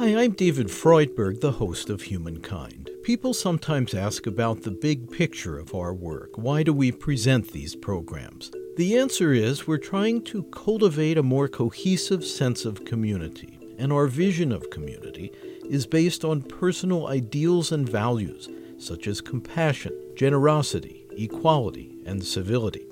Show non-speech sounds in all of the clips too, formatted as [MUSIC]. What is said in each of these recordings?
Hi, I'm David Freudberg, the host of Humankind. People sometimes ask about the big picture of our work. Why do we present these programs? The answer is we're trying to cultivate a more cohesive sense of community, and our vision of community is based on personal ideals and values such as compassion, generosity, equality, and civility.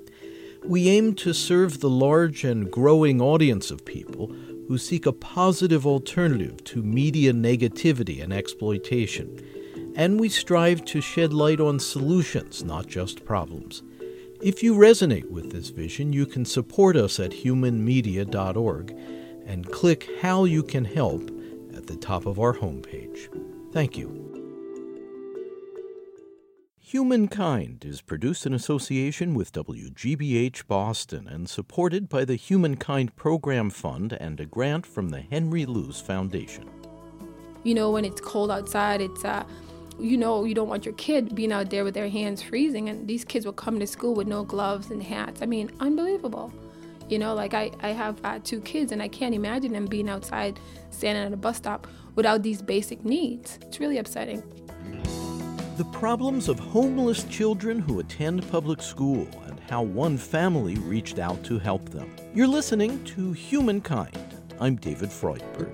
We aim to serve the large and growing audience of people who seek a positive alternative to media negativity and exploitation. And we strive to shed light on solutions, not just problems. If you resonate with this vision, you can support us at humanmedia.org and click How You Can Help at the top of our homepage. Thank you. Humankind is produced in association with WGBH Boston and supported by the Humankind Program Fund and a grant from the Henry Luce Foundation. You know, when it's cold outside, it's uh, you know, you don't want your kid being out there with their hands freezing, and these kids will come to school with no gloves and hats. I mean, unbelievable. You know, like I, I have uh, two kids, and I can't imagine them being outside, standing at a bus stop without these basic needs. It's really upsetting the problems of homeless children who attend public school and how one family reached out to help them. You're listening to Humankind. I'm David Freudberg.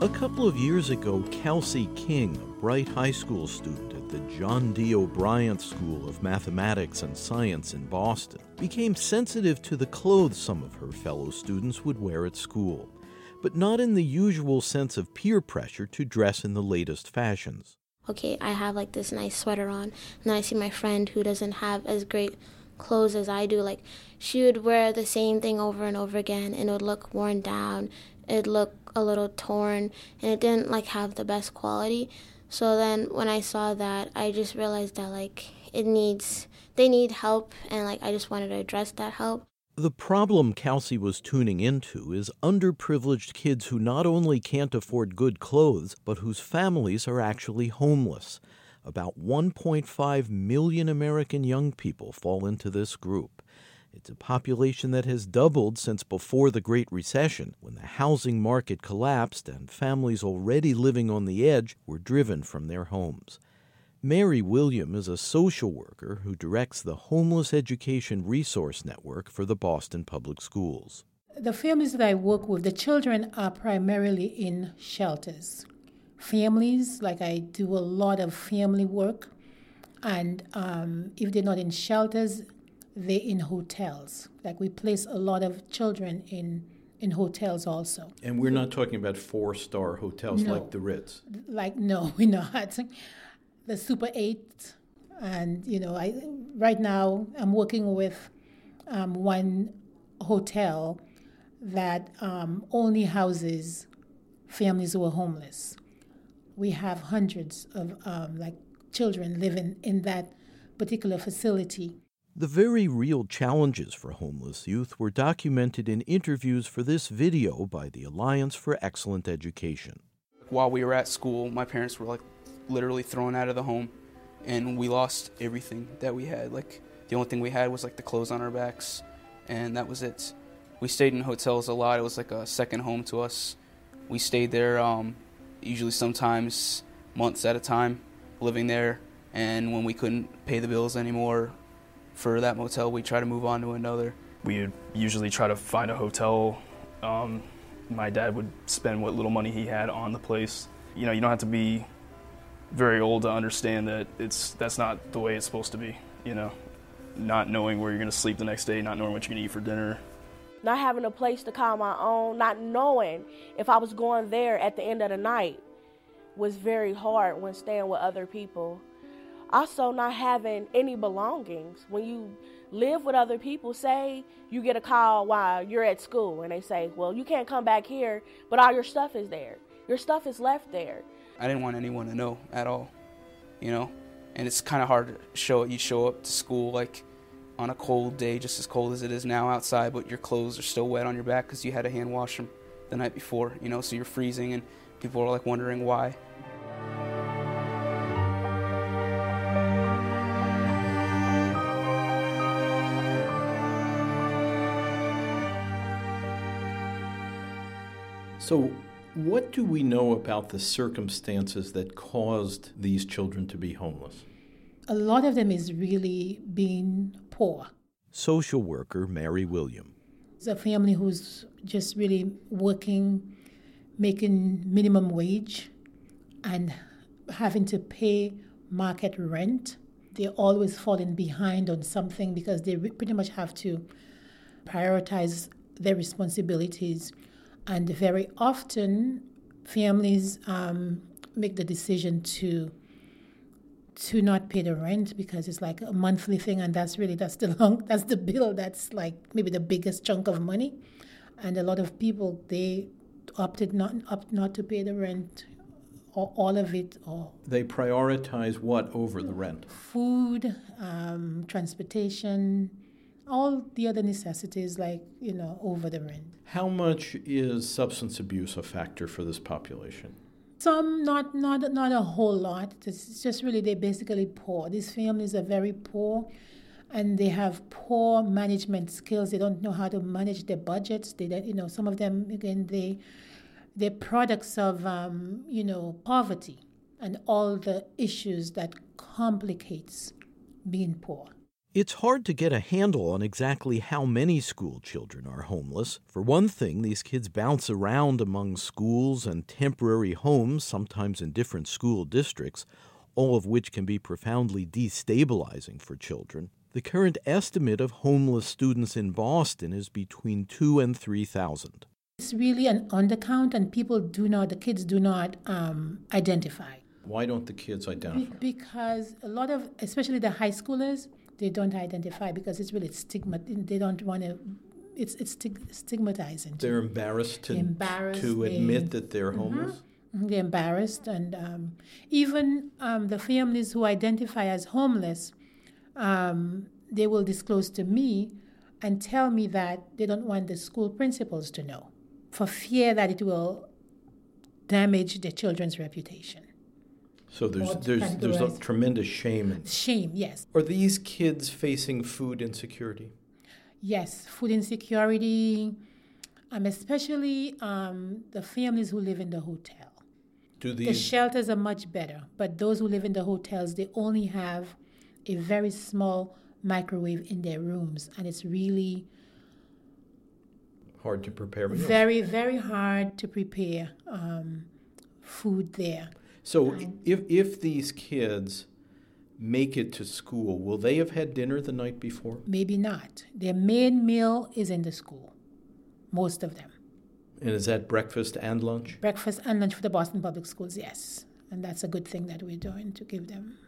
A couple of years ago, Kelsey King, a bright high school student, the John D. O'Bryant School of Mathematics and Science in Boston, became sensitive to the clothes some of her fellow students would wear at school, but not in the usual sense of peer pressure to dress in the latest fashions. Okay, I have like this nice sweater on, and I see my friend who doesn't have as great clothes as I do. Like, she would wear the same thing over and over again, and it would look worn down, it'd look a little torn, and it didn't like have the best quality. So then when I saw that, I just realized that like it needs they need help and like I just wanted to address that help. The problem Kelsey was tuning into is underprivileged kids who not only can't afford good clothes, but whose families are actually homeless. About 1.5 million American young people fall into this group. It's a population that has doubled since before the Great Recession, when the housing market collapsed and families already living on the edge were driven from their homes. Mary William is a social worker who directs the Homeless Education Resource Network for the Boston Public Schools. The families that I work with, the children are primarily in shelters. Families, like I do a lot of family work, and um, if they're not in shelters, they in hotels. Like we place a lot of children in in hotels also. And we're not talking about four star hotels no. like the Ritz. Like [LAUGHS] no, we're not. The Super Eight, and you know, I right now I'm working with um, one hotel that um, only houses families who are homeless. We have hundreds of um, like children living in that particular facility. The very real challenges for homeless youth were documented in interviews for this video by the Alliance for Excellent Education. While we were at school, my parents were like literally thrown out of the home and we lost everything that we had. Like the only thing we had was like the clothes on our backs and that was it. We stayed in hotels a lot. It was like a second home to us. We stayed there um, usually sometimes months at a time living there and when we couldn't pay the bills anymore for that motel, we try to move on to another. We would usually try to find a hotel. Um, my dad would spend what little money he had on the place. You know, you don't have to be very old to understand that it's that's not the way it's supposed to be. You know, not knowing where you're going to sleep the next day, not knowing what you're going to eat for dinner. Not having a place to call my own, not knowing if I was going there at the end of the night was very hard when staying with other people also not having any belongings. When you live with other people say you get a call while you're at school and they say well you can't come back here but all your stuff is there. Your stuff is left there. I didn't want anyone to know at all you know? And it's kind of hard to show you show up to school like on a cold day just as cold as it is now outside but your clothes are still wet on your back because you had to hand wash them the night before you know? So you're freezing and people are like wondering why So, what do we know about the circumstances that caused these children to be homeless? A lot of them is really being poor. Social worker Mary William. It's a family who's just really working, making minimum wage, and having to pay market rent. They're always falling behind on something because they pretty much have to prioritize their responsibilities. And very often, families um, make the decision to to not pay the rent because it's like a monthly thing and that's really that's the [LAUGHS] long that's the bill that's like maybe the biggest chunk of money. And a lot of people they opted not opt not to pay the rent or all of it or they prioritize what over the rent? Food um, transportation all the other necessities like you know over the rent how much is substance abuse a factor for this population some, not not not a whole lot. It's just really they're basically poor. These families are very poor, and they have poor management skills. They don't know how to manage their budgets. They, you know, some of them again they they're products of um, you know poverty and all the issues that complicates being poor. It's hard to get a handle on exactly how many school children are homeless. For one thing, these kids bounce around among schools and temporary homes, sometimes in different school districts, all of which can be profoundly destabilizing for children. The current estimate of homeless students in Boston is between 2 and 3,000. It's really an undercount, and people do not, the kids do not um, identify. Why don't the kids identify? Be- because a lot of, especially the high schoolers, they don't identify because it's really stigma. They don't want to. It's it's stigmatizing. They're embarrassed to embarrassed, to admit they, that they're mm-hmm. homeless. Mm-hmm. They're embarrassed, and um, even um, the families who identify as homeless, um, they will disclose to me and tell me that they don't want the school principals to know, for fear that it will damage their children's reputation. So there's there's there's a tremendous shame. In, shame, yes. Are these kids facing food insecurity? Yes, food insecurity, um, especially um, the families who live in the hotel. Do these... The shelters are much better, but those who live in the hotels, they only have a very small microwave in their rooms, and it's really hard to prepare. Meals. Very, very hard to prepare um, food there. So if if these kids make it to school, will they have had dinner the night before? Maybe not. Their main meal is in the school. Most of them. And is that breakfast and lunch? Breakfast and lunch for the Boston Public Schools, yes. And that's a good thing that we're doing to give them.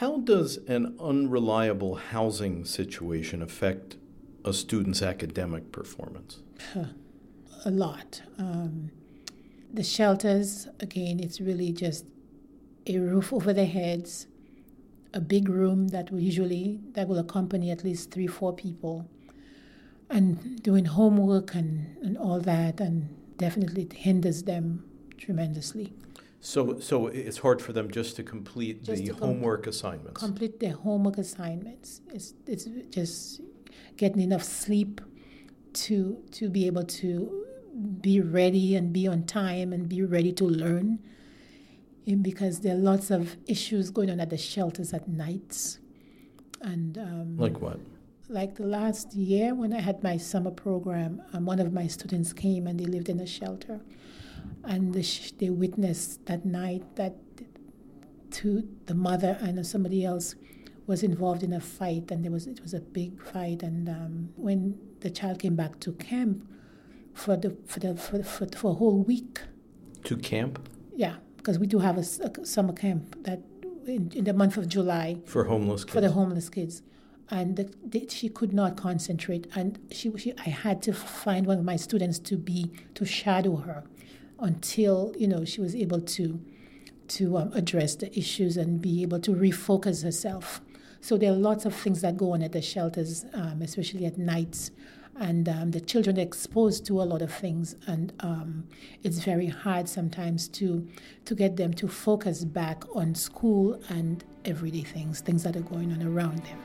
How does an unreliable housing situation affect a student's academic performance? [LAUGHS] a lot. Um, the shelters, again, it's really just a roof over their heads, a big room that will usually that will accompany at least three, four people, and doing homework and, and all that, and definitely it hinders them tremendously. So, so it's hard for them just to complete just the to homework com- assignments. Complete their homework assignments. It's it's just getting enough sleep to to be able to be ready and be on time and be ready to learn because there are lots of issues going on at the shelters at nights and um, like what? like the last year when i had my summer program um, one of my students came and they lived in a shelter. And the sh- they witnessed that night that to the mother and somebody else was involved in a fight and there was it was a big fight. And um, when the child came back to camp for the for the for, for, for a whole week. To camp. Yeah, because we do have a, a summer camp that in, in, the month of July for homeless kids. for the homeless kids, and the, the, she could not concentrate, and she, she I had to find one of my students to be to shadow her until you know she was able to to um, address the issues and be able to refocus herself. So there are lots of things that go on at the shelters, um, especially at nights, and um, the children are exposed to a lot of things, and um, it's very hard sometimes to to get them to focus back on school and everyday things, things that are going on around them.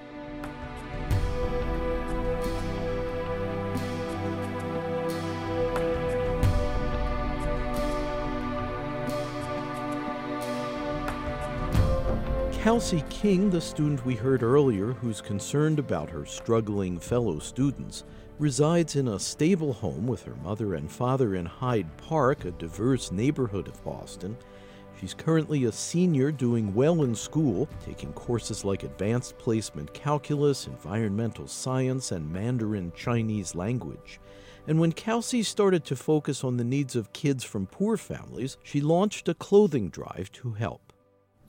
Kelsey King, the student we heard earlier who's concerned about her struggling fellow students, resides in a stable home with her mother and father in Hyde Park, a diverse neighborhood of Boston. She's currently a senior doing well in school, taking courses like advanced placement calculus, environmental science, and Mandarin Chinese language. And when Kelsey started to focus on the needs of kids from poor families, she launched a clothing drive to help.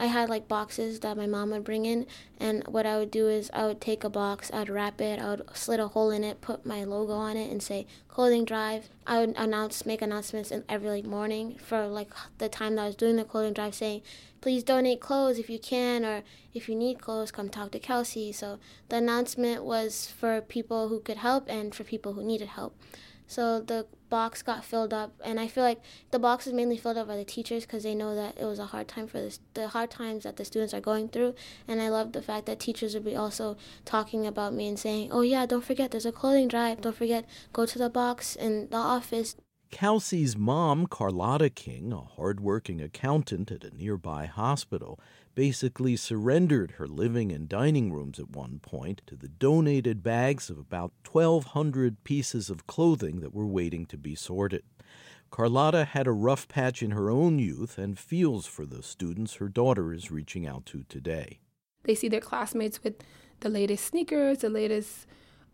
I had like boxes that my mom would bring in, and what I would do is I would take a box, I'd wrap it, I would slit a hole in it, put my logo on it, and say clothing drive. I would announce, make announcements in every like morning for like the time that I was doing the clothing drive, saying, please donate clothes if you can, or if you need clothes, come talk to Kelsey. So the announcement was for people who could help and for people who needed help. So the box got filled up, and I feel like the box is mainly filled up by the teachers because they know that it was a hard time for the hard times that the students are going through. And I love the fact that teachers would be also talking about me and saying, "Oh yeah, don't forget there's a clothing drive. Don't forget go to the box in the office." Kelsey's mom, Carlotta King, a hardworking accountant at a nearby hospital, basically surrendered her living and dining rooms at one point to the donated bags of about 1,200 pieces of clothing that were waiting to be sorted. Carlotta had a rough patch in her own youth and feels for the students her daughter is reaching out to today. They see their classmates with the latest sneakers, the latest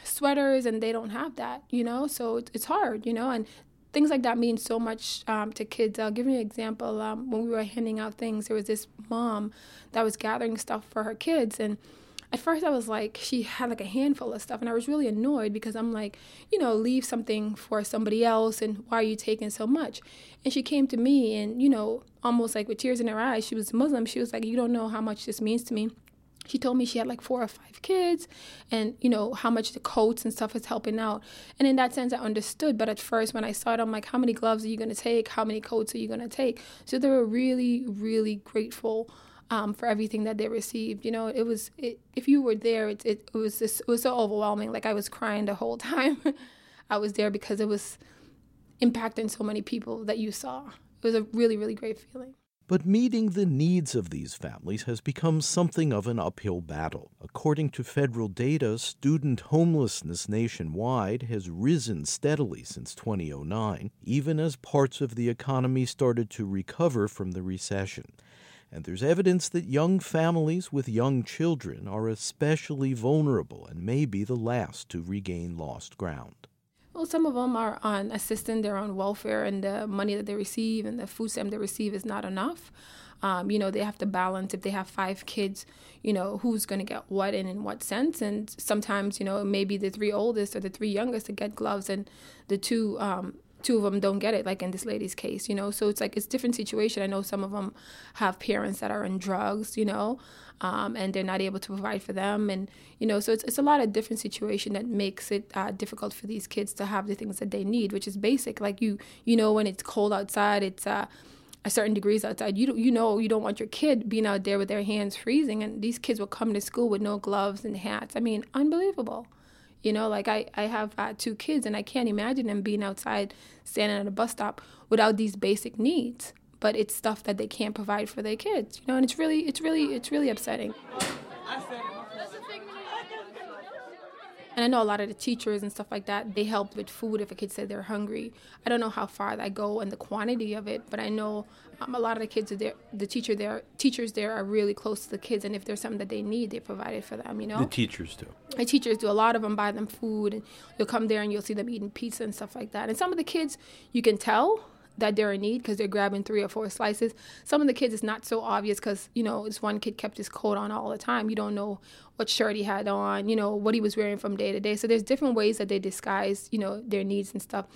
sweaters, and they don't have that, you know? So it's hard, you know? And things like that mean so much um, to kids. I'll give you an example. Um, when we were handing out things, there was this mom that was gathering stuff for her kids, and at first I was like, she had like a handful of stuff, and I was really annoyed because I'm like, you know, leave something for somebody else, and why are you taking so much? And she came to me, and you know, almost like with tears in her eyes, she was Muslim. She was like, you don't know how much this means to me she told me she had like four or five kids and you know how much the coats and stuff is helping out. And in that sense i understood. But at first when i saw it i'm like how many gloves are you going to take? How many coats are you going to take? So they were really really grateful um, for everything that they received. You know it was it, if you were there it, it, it was just, it was so overwhelming. Like i was crying the whole [LAUGHS] time i was there because it was impacting so many people that you saw. It was a really really great feeling but meeting the needs of these families has become something of an uphill battle. According to federal data, student homelessness nationwide has risen steadily since 2009, even as parts of the economy started to recover from the recession. And there's evidence that young families with young children are especially vulnerable and may be the last to regain lost ground. Well, some of them are on assistance, they're on welfare, and the money that they receive and the food stamp they receive is not enough. Um, you know, they have to balance if they have five kids, you know, who's going to get what and in what sense. And sometimes, you know, maybe the three oldest or the three youngest to get gloves, and the two um, two of them don't get it like in this lady's case you know? So it's like it's different situation. I know some of them have parents that are in drugs you know um, and they're not able to provide for them. And you know so it's, it's a lot of different situation that makes it uh, difficult for these kids to have the things that they need which is basic. Like you you know when it's cold outside it's uh, a certain degrees outside. You you know you don't want your kid being out there with their hands freezing. And these kids will come to school with no gloves and hats. I mean unbelievable you know, like I, I have uh, two kids and I can't imagine them being outside standing at a bus stop without these basic needs. But it's stuff that they can't provide for their kids, you know, and it's really, it's really, it's really upsetting. And I know a lot of the teachers and stuff like that, they help with food if a kid said they're hungry. I don't know how far that go and the quantity of it, but I know um, a lot of the kids are there, the teacher there, teachers there are really close to the kids, and if there's something that they need, they provide it for them. You know, the teachers do. The teachers do. A lot of them buy them food, and you'll come there and you'll see them eating pizza and stuff like that. And some of the kids, you can tell that they're in need because they're grabbing three or four slices. Some of the kids, it's not so obvious because, you know, this one kid kept his coat on all the time. You don't know what shirt he had on, you know, what he was wearing from day to day. So there's different ways that they disguise, you know, their needs and stuff.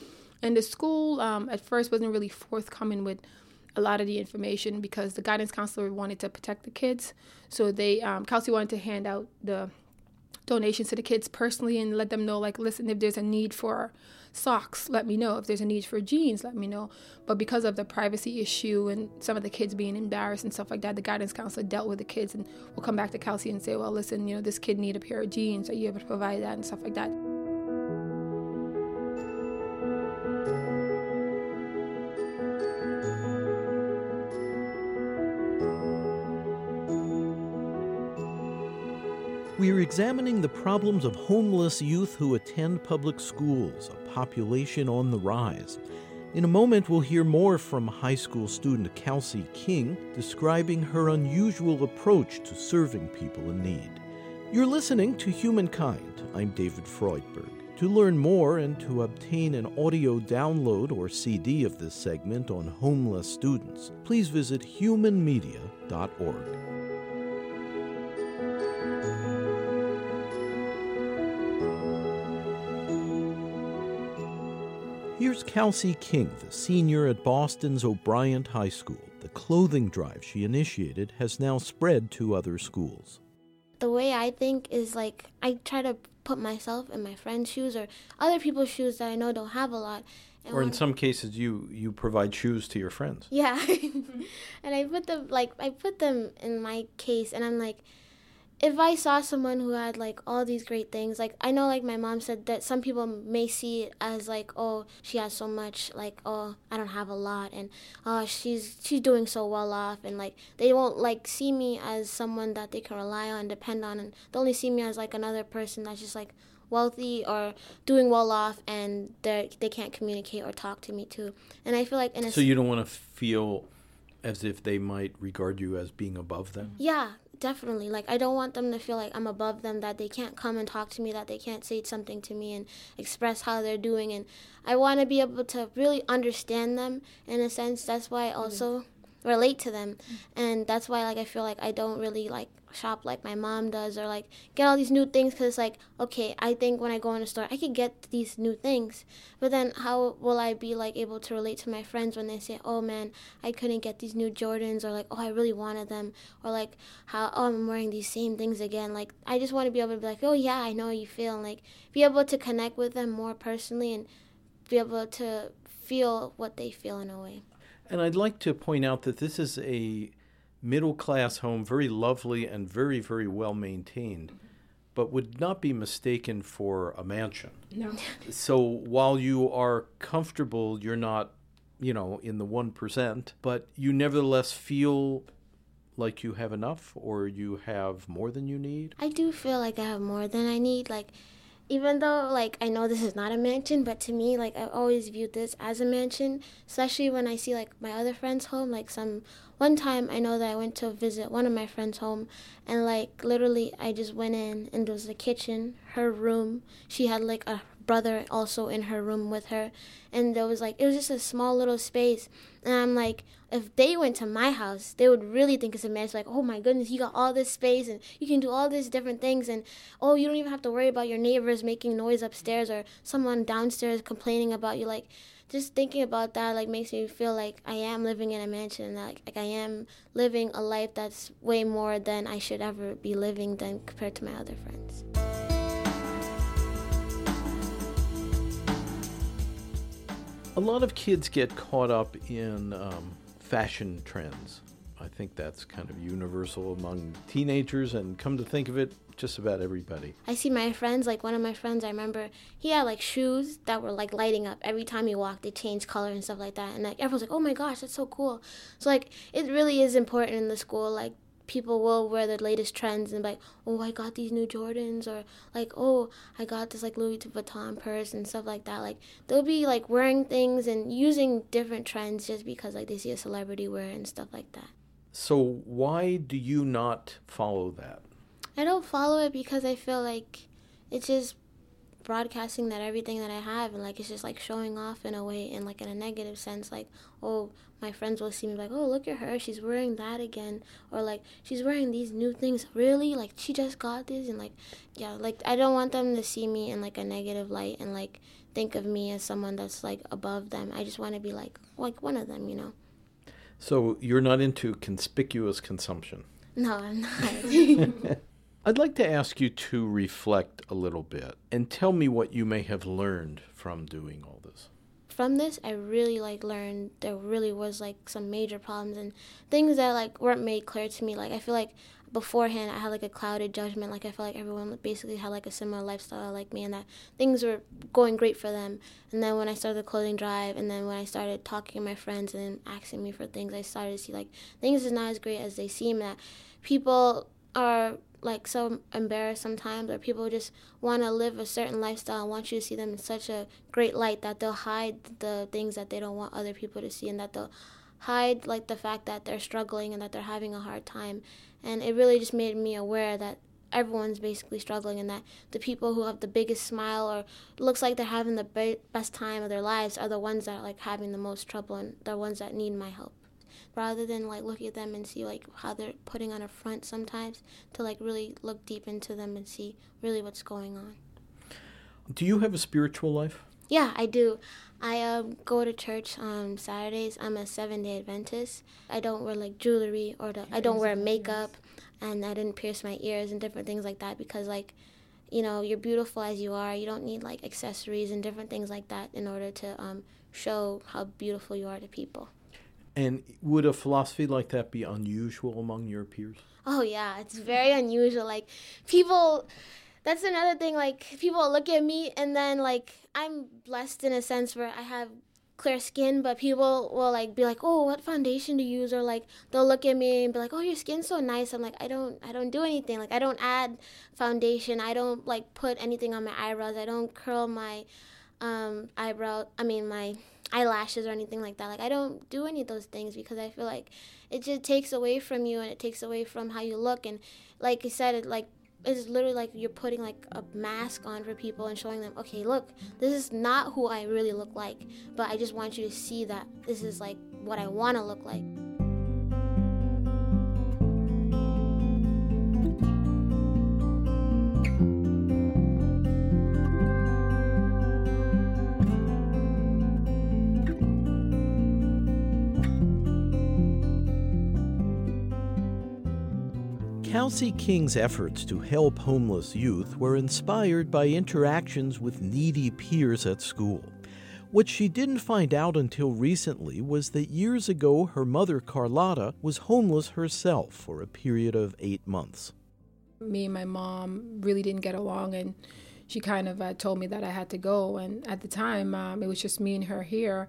And the school um, at first wasn't really forthcoming with a lot of the information because the guidance counselor wanted to protect the kids. So they, um, Kelsey wanted to hand out the donations to the kids personally and let them know, like, listen, if there's a need for socks, let me know. If there's a need for jeans, let me know. But because of the privacy issue and some of the kids being embarrassed and stuff like that, the guidance counselor dealt with the kids and will come back to Kelsey and say, well, listen, you know, this kid need a pair of jeans. Are you able to provide that and stuff like that? We're examining the problems of homeless youth who attend public schools, a population on the rise. In a moment, we'll hear more from high school student Kelsey King describing her unusual approach to serving people in need. You're listening to Humankind. I'm David Freudberg. To learn more and to obtain an audio download or CD of this segment on homeless students, please visit humanmedia.org. Kelsey King, the senior at Boston's O'Bryant High School. The clothing drive she initiated has now spread to other schools. The way I think is like I try to put myself in my friend's shoes or other people's shoes that I know don't have a lot. And or in some cases, you you provide shoes to your friends. Yeah, [LAUGHS] and I put them like I put them in my case, and I'm like, if I saw someone who had like all these great things, like I know like my mom said that some people may see it as like, oh, she has so much, like, oh, I don't have a lot and oh she's she's doing so well off and like they won't like see me as someone that they can rely on, depend on and they only see me as like another person that's just like wealthy or doing well off and they they can't communicate or talk to me too. And I feel like in a So you don't want to feel as if they might regard you as being above them? Yeah, definitely like i don't want them to feel like i'm above them that they can't come and talk to me that they can't say something to me and express how they're doing and i want to be able to really understand them in a sense that's why i mm-hmm. also mm-hmm. Relate to them. And that's why like i feel like i don't really like shop like my mom does or like get all these new things because it's like okay i think when i go in a store i could get these new things. But then how will i be like able to relate to my friends when they say oh man i couldn't get these new jordans or like oh i really wanted them or like how oh i'm wearing these same things again. Like i just want to be able to be like oh yeah i know how you feel and like be able to connect with them more personally and be able to feel what they feel in a way and i'd like to point out that this is a middle class home, very lovely and very, very well maintained, but would not be mistaken for a mansion. No. So while you are comfortable, you're not, you know, in the 1%, but you nevertheless feel like you have enough or you have more than you need? I do feel like I have more than I need. Like, even though like I know this is not a mansion, but to me like I always viewed this as a mansion, especially when I see like my other friends' home. Like some one time I know that I went to visit one of my friends' home and like literally I just went in and there was a kitchen, her room. She had like a brother also in her room with her and there was like it was just a small little space and i'm like if they went to my house they would really think it's a mess like oh my goodness you got all this space and you can do all these different things and oh you don't even have to worry about your neighbors making noise upstairs or someone downstairs complaining about you like just thinking about that like makes me feel like I am living in a mansion like, like I am living a life that's way more than I should ever be living than compared to my other friends. A lot of kids get caught up in um, fashion trends. I think that's kind of universal among teenagers, and come to think of it, just about everybody. I see my friends, like one of my friends, I remember he had like shoes that were like lighting up every time he walked. They changed color and stuff like that, and like everyone's like, "Oh my gosh, that's so cool!" So like it really is important in the school. Like people will wear the latest trends and like, oh, I got these new Jordans, or like, oh, I got this like Louis Vuitton purse and stuff like that. Like they'll be like wearing things and using different trends just because like they see a celebrity wear and stuff like that. So why do you not follow that? I don't follow it because I feel like it's just broadcasting that everything that I have and like it's just like showing off in a way in like in a negative sense like oh my friends will see me like oh look at her she's wearing that again or like she's wearing these new things really? Like she just got this and like yeah like I don't want them to see me in like a negative light and like think of me as someone that's like above them. I just want to be like like one of them you know? So you're not into conspicuous consumption? No I'm [LAUGHS] not [LAUGHS] I'd like to ask you to reflect a little bit and tell me what you may have learned from doing all this. From this, I really like learned there really was like some major problems and things that like weren't made clear to me. Like I feel like beforehand I had like a clouded judgment. Like I felt like everyone basically had like a similar lifestyle like me and that things were going great for them. And then when I started the clothing drive and then when I started talking to my friends and asking me for things, I started to see like things is not as great as they seem that people are like so embarrassed sometimes or people just want to live a certain lifestyle. And want you to see them in such a great light that they'll hide the things that they don't want other people to see and that they'll hide like the fact that they're struggling and that they're having a hard time. And it really just made me aware that everyone's basically struggling and that the people who have the biggest smile or looks like they're having the be- best time of their lives are the ones that are like having the most trouble and the ones that need my help rather than like look at them and see like how they're putting on a front sometimes to like really look deep into them and see really what's going on. Do you have a spiritual life? Yeah, I do. I um, go to church on Saturdays. I'm a seven day Adventist. I don't wear like jewelry or the, I don't wear makeup and I didn't pierce my ears and different things like that because like you know you're beautiful as you are. You don't need like accessories and different things like that in order to um, show how beautiful you are to people. And would a philosophy like that be unusual among your peers? Oh yeah, it's very unusual. Like people that's another thing like people look at me and then like I'm blessed in a sense where I have clear skin, but people will like be like, "Oh, what foundation do you use?" or like they'll look at me and be like, "Oh, your skin's so nice." I'm like, "I don't I don't do anything. Like I don't add foundation. I don't like put anything on my eyebrows. I don't curl my um eyebrow, I mean my eyelashes or anything like that. Like I don't do any of those things because I feel like it just takes away from you and it takes away from how you look and like you said it like it's literally like you're putting like a mask on for people and showing them okay look this is not who i really look like but i just want you to see that this is like what i want to look like Kelsey King's efforts to help homeless youth were inspired by interactions with needy peers at school. What she didn't find out until recently was that years ago her mother, Carlotta, was homeless herself for a period of eight months. Me and my mom really didn't get along, and she kind of uh, told me that I had to go. And at the time, um, it was just me and her here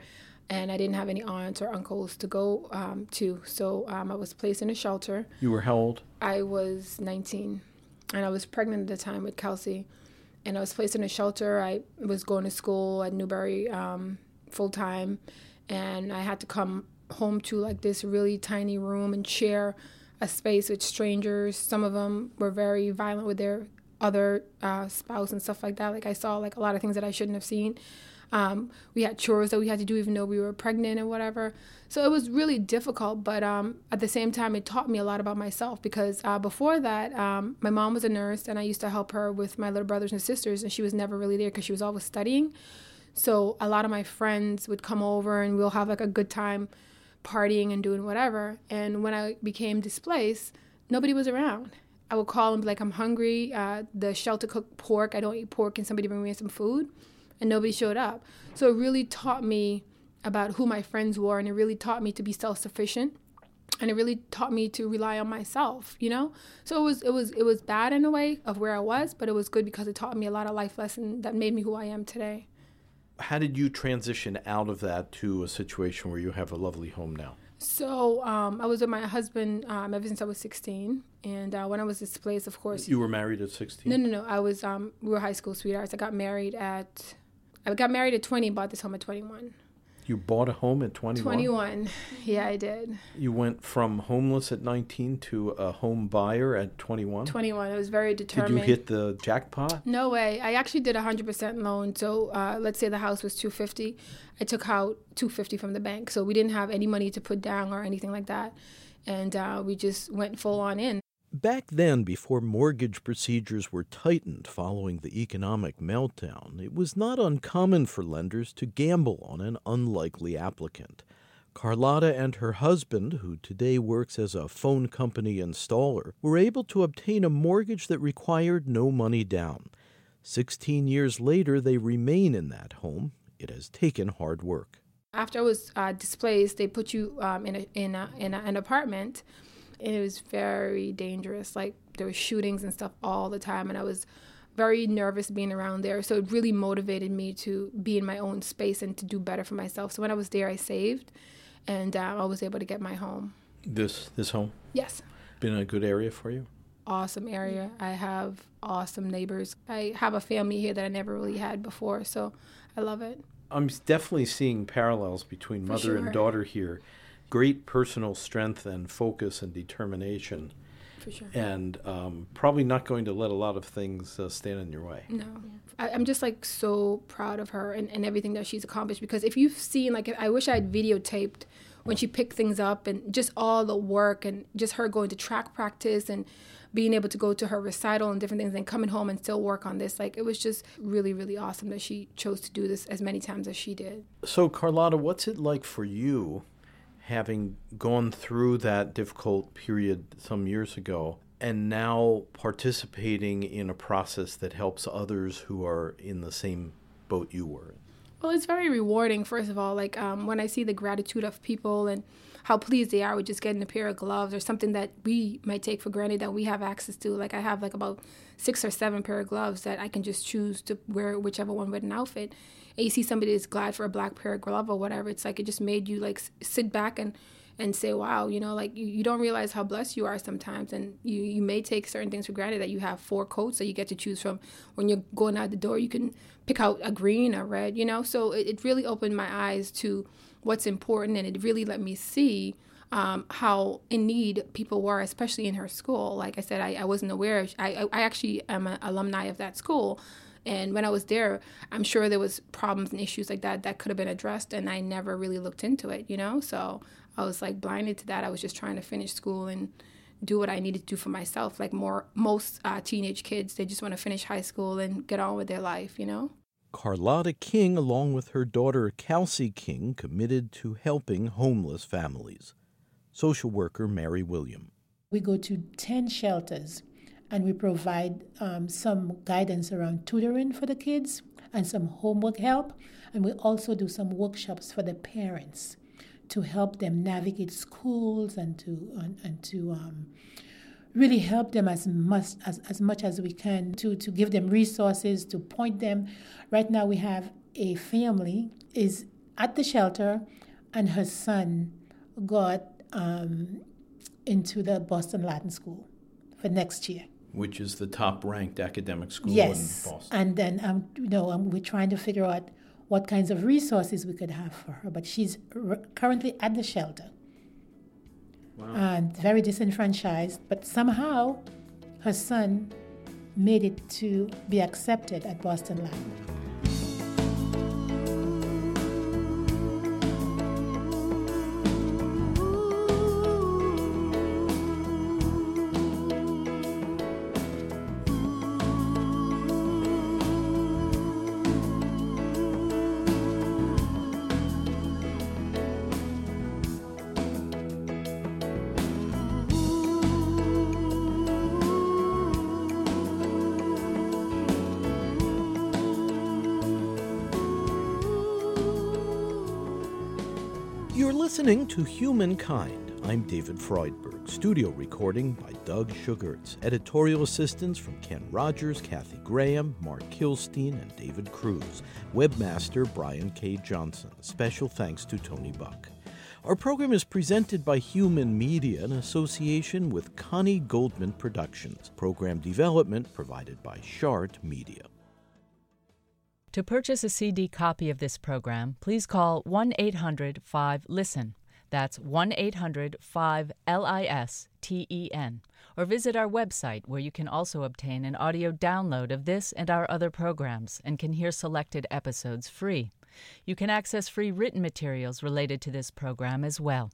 and I didn't have any aunts or uncles to go um, to. So um, I was placed in a shelter. You were how old? I was 19, and I was pregnant at the time with Kelsey. And I was placed in a shelter. I was going to school at Newbury um, full time, and I had to come home to like this really tiny room and share a space with strangers. Some of them were very violent with their other uh, spouse and stuff like that. Like I saw like a lot of things that I shouldn't have seen. Um, we had chores that we had to do even though we were pregnant and whatever. So it was really difficult, but um, at the same time, it taught me a lot about myself because uh, before that, um, my mom was a nurse and I used to help her with my little brothers and sisters, and she was never really there because she was always studying. So a lot of my friends would come over and we'll have like a good time partying and doing whatever. And when I became displaced, nobody was around. I would call and be like, I'm hungry. Uh, the shelter cooked pork. I don't eat pork. Can somebody bring me some food? And nobody showed up. So it really taught me about who my friends were and it really taught me to be self-sufficient and it really taught me to rely on myself, you know? So it was it was it was bad in a way of where I was, but it was good because it taught me a lot of life lessons that made me who I am today. How did you transition out of that to a situation where you have a lovely home now? So um, I was with my husband um, ever since I was 16, and uh, when I was displaced, of course. You were married at 16. No, no, no. I was um, we were high school sweethearts. I got married at I got married at 20, bought this home at 21. You bought a home at 21? 21. Yeah, I did. You went from homeless at 19 to a home buyer at 21? 21. I was very determined. Did you hit the jackpot? No way. I actually did a 100% loan. So uh, let's say the house was 250. I took out 250 from the bank. So we didn't have any money to put down or anything like that. And uh, we just went full on in. Back then, before mortgage procedures were tightened following the economic meltdown, it was not uncommon for lenders to gamble on an unlikely applicant. Carlotta and her husband, who today works as a phone company installer, were able to obtain a mortgage that required no money down. Sixteen years later, they remain in that home. It has taken hard work. After I was uh, displaced, they put you um, in, a, in, a, in a, an apartment it was very dangerous. Like there were shootings and stuff all the time, and I was very nervous being around there. So it really motivated me to be in my own space and to do better for myself. So when I was there, I saved, and uh, I was able to get my home. This this home. Yes. Been a good area for you. awesome area. I have awesome neighbors. I have a family here that I never really had before, so I love it. I'm definitely seeing parallels between mother sure. and daughter here. Great personal strength and focus and determination. For sure. And um, probably not going to let a lot of things uh, stand in your way. No. I, I'm just like so proud of her and, and everything that she's accomplished because if you've seen, like, I wish I had videotaped when she picked things up and just all the work and just her going to track practice and being able to go to her recital and different things and coming home and still work on this. Like it was just really, really awesome that she chose to do this as many times as she did. So, Carlotta, what's it like for you having gone through that difficult period some years ago and now participating in a process that helps others who are in the same boat you were in? Well, it's very rewarding, first of all. Like um, when I see the gratitude of people and how pleased they are with just getting a pair of gloves or something that we might take for granted that we have access to. Like I have like about six or seven pair of gloves that I can just choose to wear whichever one with an outfit. And you see somebody that's glad for a black pair of glove or whatever. It's like it just made you like sit back and and say, wow, you know, like you, you don't realize how blessed you are sometimes. And you, you may take certain things for granted that you have four coats that you get to choose from. When you're going out the door, you can pick out a green a red, you know? So it, it really opened my eyes to what's important and it really let me see um, how in need people were, especially in her school. Like I said, I, I wasn't aware. Of, I, I actually am an alumni of that school. And when I was there, I'm sure there was problems and issues like that that could have been addressed, and I never really looked into it, you know. So I was like blinded to that. I was just trying to finish school and do what I needed to do for myself. Like more most uh, teenage kids, they just want to finish high school and get on with their life, you know. Carlotta King, along with her daughter Kelsey King, committed to helping homeless families. Social worker Mary William. We go to 10 shelters and we provide um, some guidance around tutoring for the kids and some homework help. And we also do some workshops for the parents to help them navigate schools and to and, and to um, really help them as much as, as much as we can to, to give them resources to point them right now we have a family is at the shelter and her son got um, into the boston latin school for next year which is the top ranked academic school yes. in boston and then um, you know um, we're trying to figure out what kinds of resources we could have for her. But she's r- currently at the shelter wow. and very disenfranchised. But somehow her son made it to be accepted at Boston Latin. Listening to Humankind. I'm David Freudberg. Studio recording by Doug Sugarts. Editorial assistance from Ken Rogers, Kathy Graham, Mark Kilstein, and David Cruz. Webmaster Brian K. Johnson. Special thanks to Tony Buck. Our program is presented by Human Media in association with Connie Goldman Productions. Program development provided by Shart Media. To purchase a CD copy of this program, please call 1 800 5 LISTEN. That's 1 800 5 L I S T E N. Or visit our website where you can also obtain an audio download of this and our other programs and can hear selected episodes free. You can access free written materials related to this program as well.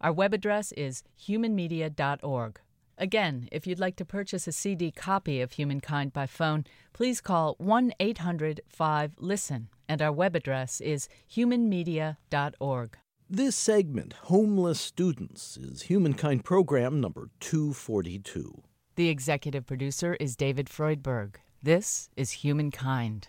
Our web address is humanmedia.org. Again, if you'd like to purchase a CD copy of Humankind by phone, please call 1 800 5 LISTEN, and our web address is humanmedia.org. This segment, Homeless Students, is Humankind Program number 242. The executive producer is David Freudberg. This is Humankind.